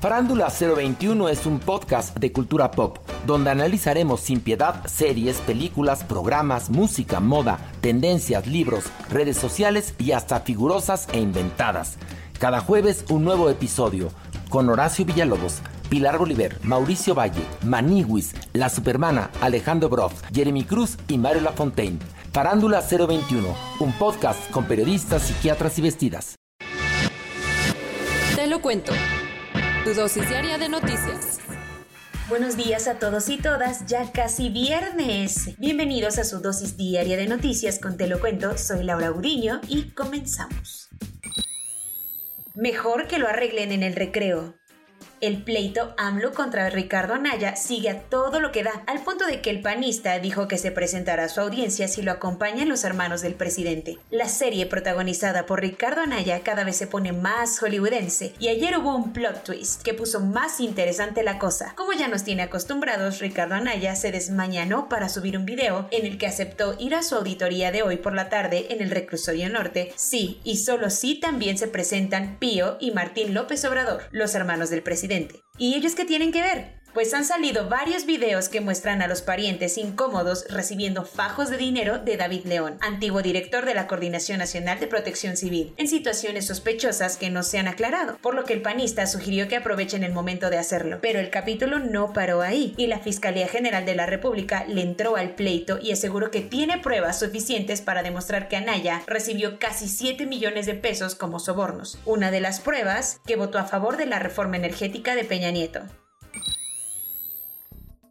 Farándula 021 es un podcast de cultura pop, donde analizaremos sin piedad series, películas, programas, música, moda, tendencias, libros, redes sociales y hasta figurosas e inventadas. Cada jueves un nuevo episodio, con Horacio Villalobos, Pilar Bolívar, Mauricio Valle, Maniwis, La Supermana, Alejandro Broff, Jeremy Cruz y Mario Lafontaine. Farándula 021, un podcast con periodistas, psiquiatras y vestidas. Te lo cuento. Tu dosis diaria de noticias. Buenos días a todos y todas, ya casi viernes. Bienvenidos a su dosis diaria de noticias con Te lo cuento, soy Laura Gudiño y comenzamos. Mejor que lo arreglen en el recreo. El pleito AMLO contra Ricardo Anaya sigue a todo lo que da, al punto de que el panista dijo que se presentará a su audiencia si lo acompañan los hermanos del presidente. La serie protagonizada por Ricardo Anaya cada vez se pone más hollywoodense y ayer hubo un plot twist que puso más interesante la cosa. Como ya nos tiene acostumbrados, Ricardo Anaya se desmañanó para subir un video en el que aceptó ir a su auditoría de hoy por la tarde en el reclusorio norte. Sí, y solo sí también se presentan Pío y Martín López Obrador, los hermanos del presidente. ¿Y ellos qué tienen que ver? Pues han salido varios videos que muestran a los parientes incómodos recibiendo fajos de dinero de David León, antiguo director de la Coordinación Nacional de Protección Civil, en situaciones sospechosas que no se han aclarado, por lo que el panista sugirió que aprovechen el momento de hacerlo. Pero el capítulo no paró ahí, y la Fiscalía General de la República le entró al pleito y aseguró que tiene pruebas suficientes para demostrar que Anaya recibió casi 7 millones de pesos como sobornos. Una de las pruebas que votó a favor de la reforma energética de Peña Nieto.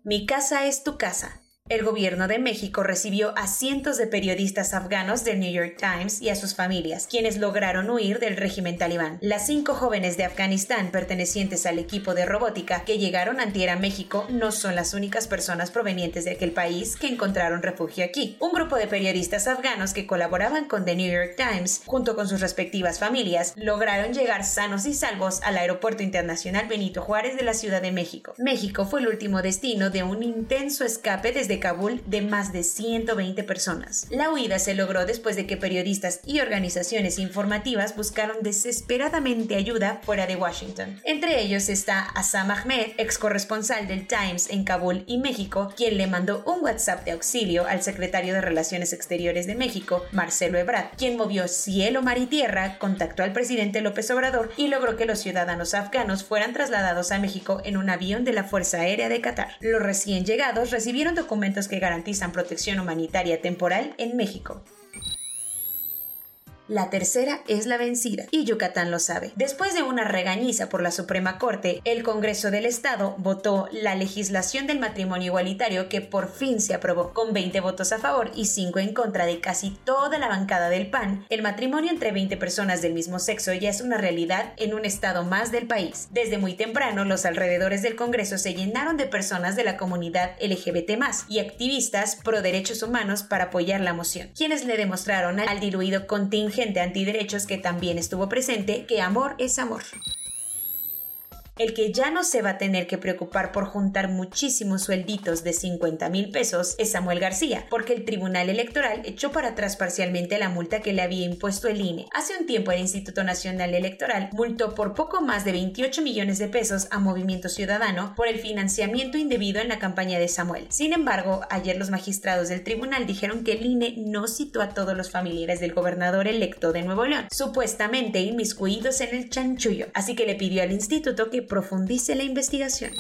Mi casa es tu casa. El gobierno de México recibió a cientos de periodistas afganos del New York Times y a sus familias, quienes lograron huir del régimen talibán. Las cinco jóvenes de Afganistán pertenecientes al equipo de robótica que llegaron antier a México no son las únicas personas provenientes de aquel país que encontraron refugio aquí. Un grupo de periodistas afganos que colaboraban con The New York Times, junto con sus respectivas familias, lograron llegar sanos y salvos al Aeropuerto Internacional Benito Juárez de la Ciudad de México. México fue el último destino de un intenso escape desde Kabul de más de 120 personas. La huida se logró después de que periodistas y organizaciones informativas buscaron desesperadamente ayuda fuera de Washington. Entre ellos está Assam Ahmed, ex corresponsal del Times en Kabul y México, quien le mandó un WhatsApp de auxilio al secretario de Relaciones Exteriores de México, Marcelo Ebrard, quien movió cielo, mar y tierra, contactó al presidente López Obrador y logró que los ciudadanos afganos fueran trasladados a México en un avión de la Fuerza Aérea de Qatar. Los recién llegados recibieron documentos que garantizan protección humanitaria temporal en México. La tercera es la vencida, y Yucatán lo sabe. Después de una regañiza por la Suprema Corte, el Congreso del Estado votó la legislación del matrimonio igualitario que por fin se aprobó. Con 20 votos a favor y 5 en contra de casi toda la bancada del PAN, el matrimonio entre 20 personas del mismo sexo ya es una realidad en un estado más del país. Desde muy temprano, los alrededores del Congreso se llenaron de personas de la comunidad LGBT y activistas pro derechos humanos para apoyar la moción, quienes le demostraron al diluido contingente gente antiderechos que también estuvo presente que amor es amor. El que ya no se va a tener que preocupar por juntar muchísimos suelditos de 50 mil pesos es Samuel García, porque el Tribunal Electoral echó para atrás parcialmente la multa que le había impuesto el INE. Hace un tiempo el Instituto Nacional Electoral multó por poco más de 28 millones de pesos a Movimiento Ciudadano por el financiamiento indebido en la campaña de Samuel. Sin embargo, ayer los magistrados del tribunal dijeron que el INE no citó a todos los familiares del gobernador electo de Nuevo León, supuestamente inmiscuidos en el chanchullo, así que le pidió al instituto que profundice la investigación.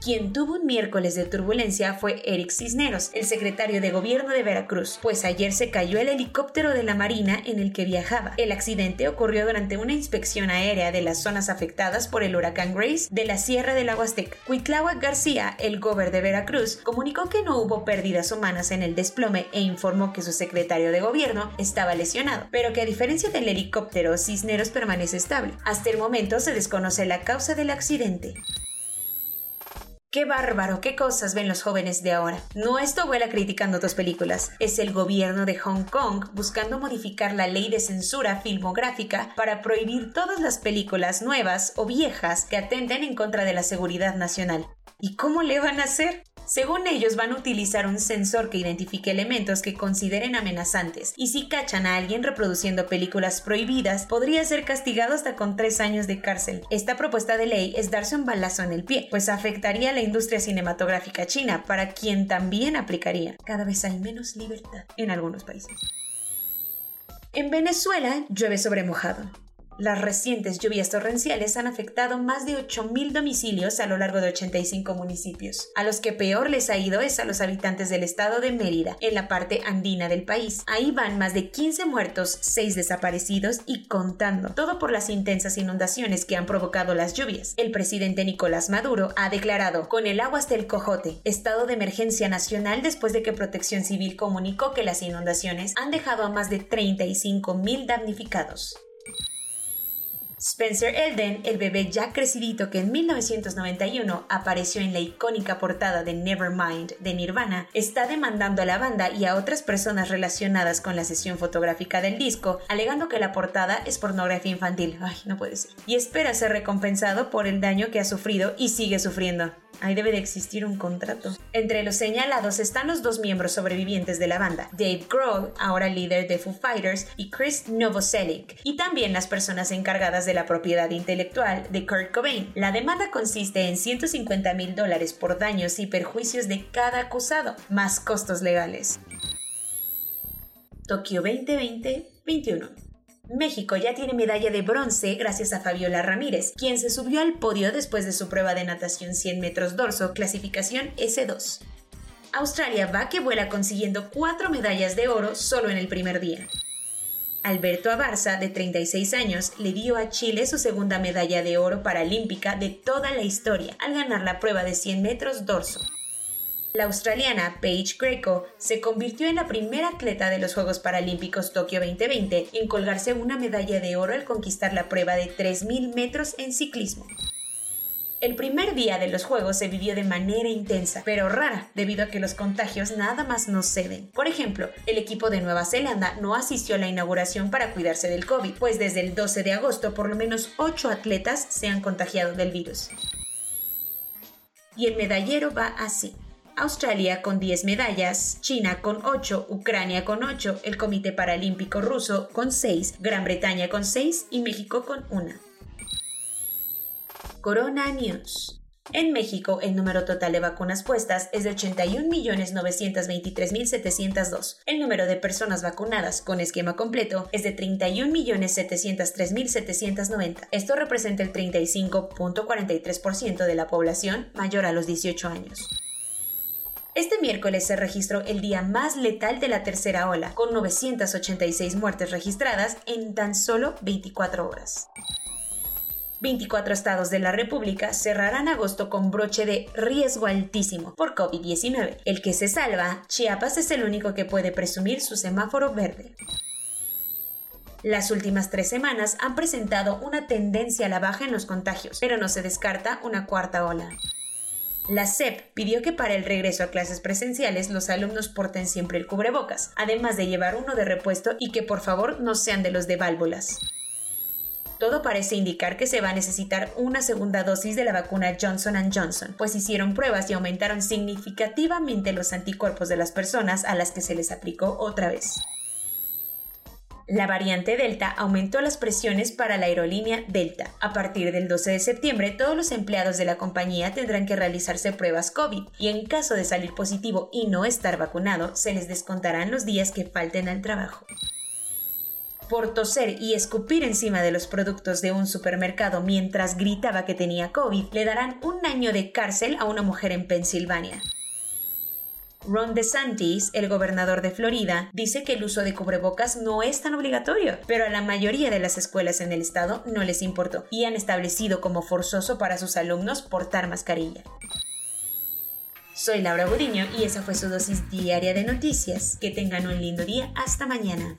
Quien tuvo un miércoles de turbulencia fue Eric Cisneros, el secretario de gobierno de Veracruz, pues ayer se cayó el helicóptero de la Marina en el que viajaba. El accidente ocurrió durante una inspección aérea de las zonas afectadas por el huracán Grace de la Sierra del Aguastec. Cuitláhuac García, el gober de Veracruz, comunicó que no hubo pérdidas humanas en el desplome e informó que su secretario de gobierno estaba lesionado, pero que a diferencia del helicóptero, Cisneros permanece estable. Hasta el momento se desconoce la causa del accidente. Qué bárbaro, qué cosas ven los jóvenes de ahora. No es tu abuela criticando tus películas, es el gobierno de Hong Kong buscando modificar la ley de censura filmográfica para prohibir todas las películas nuevas o viejas que atenten en contra de la seguridad nacional. ¿Y cómo le van a hacer? Según ellos van a utilizar un sensor que identifique elementos que consideren amenazantes y si cachan a alguien reproduciendo películas prohibidas podría ser castigado hasta con tres años de cárcel. Esta propuesta de ley es darse un balazo en el pie, pues afectaría a la industria cinematográfica china, para quien también aplicaría. Cada vez hay menos libertad en algunos países. En Venezuela llueve sobre mojado. Las recientes lluvias torrenciales han afectado más de 8.000 domicilios a lo largo de 85 municipios. A los que peor les ha ido es a los habitantes del estado de Mérida, en la parte andina del país. Ahí van más de 15 muertos, 6 desaparecidos y contando. Todo por las intensas inundaciones que han provocado las lluvias. El presidente Nicolás Maduro ha declarado con el agua hasta el cojote, estado de emergencia nacional después de que Protección Civil comunicó que las inundaciones han dejado a más de 35.000 damnificados. Spencer Elden, el bebé ya crecidito que en 1991 apareció en la icónica portada de Nevermind de Nirvana, está demandando a la banda y a otras personas relacionadas con la sesión fotográfica del disco, alegando que la portada es pornografía infantil. Ay, no puede ser. Y espera ser recompensado por el daño que ha sufrido y sigue sufriendo. Ahí debe de existir un contrato. Entre los señalados están los dos miembros sobrevivientes de la banda, Dave Grohl, ahora líder de Foo Fighters, y Chris Novoselic, y también las personas encargadas de la propiedad intelectual de Kurt Cobain. La demanda consiste en 150 mil dólares por daños y perjuicios de cada acusado, más costos legales. Tokio 2020-21 México ya tiene medalla de bronce gracias a Fabiola Ramírez, quien se subió al podio después de su prueba de natación 100 metros dorso, clasificación S2. Australia va que vuela consiguiendo cuatro medallas de oro solo en el primer día. Alberto Abarza, de 36 años, le dio a Chile su segunda medalla de oro paralímpica de toda la historia al ganar la prueba de 100 metros dorso. La australiana Paige Greco se convirtió en la primera atleta de los Juegos Paralímpicos Tokio 2020 en colgarse una medalla de oro al conquistar la prueba de 3.000 metros en ciclismo. El primer día de los Juegos se vivió de manera intensa, pero rara, debido a que los contagios nada más no ceden. Por ejemplo, el equipo de Nueva Zelanda no asistió a la inauguración para cuidarse del COVID, pues desde el 12 de agosto por lo menos 8 atletas se han contagiado del virus. Y el medallero va así. Australia con 10 medallas, China con 8, Ucrania con 8, el Comité Paralímpico Ruso con 6, Gran Bretaña con 6 y México con 1. Corona News. En México, el número total de vacunas puestas es de 81.923.702. El número de personas vacunadas con esquema completo es de 31.703.790. Esto representa el 35.43% de la población mayor a los 18 años. Este miércoles se registró el día más letal de la tercera ola, con 986 muertes registradas en tan solo 24 horas. 24 estados de la República cerrarán agosto con broche de riesgo altísimo por COVID-19. El que se salva, Chiapas es el único que puede presumir su semáforo verde. Las últimas tres semanas han presentado una tendencia a la baja en los contagios, pero no se descarta una cuarta ola. La SEP pidió que para el regreso a clases presenciales los alumnos porten siempre el cubrebocas, además de llevar uno de repuesto y que por favor no sean de los de válvulas. Todo parece indicar que se va a necesitar una segunda dosis de la vacuna Johnson Johnson, pues hicieron pruebas y aumentaron significativamente los anticuerpos de las personas a las que se les aplicó otra vez. La variante Delta aumentó las presiones para la aerolínea Delta. A partir del 12 de septiembre, todos los empleados de la compañía tendrán que realizarse pruebas COVID y en caso de salir positivo y no estar vacunado, se les descontarán los días que falten al trabajo. por toser y escupir encima de los productos de un supermercado mientras gritaba que tenía COVID, le darán un año de cárcel a una mujer en Pensilvania. Ron DeSantis, el gobernador de Florida, dice que el uso de cubrebocas no es tan obligatorio, pero a la mayoría de las escuelas en el estado no les importó y han establecido como forzoso para sus alumnos portar mascarilla. Soy Laura Budiño y esa fue su dosis diaria de noticias. Que tengan un lindo día. Hasta mañana.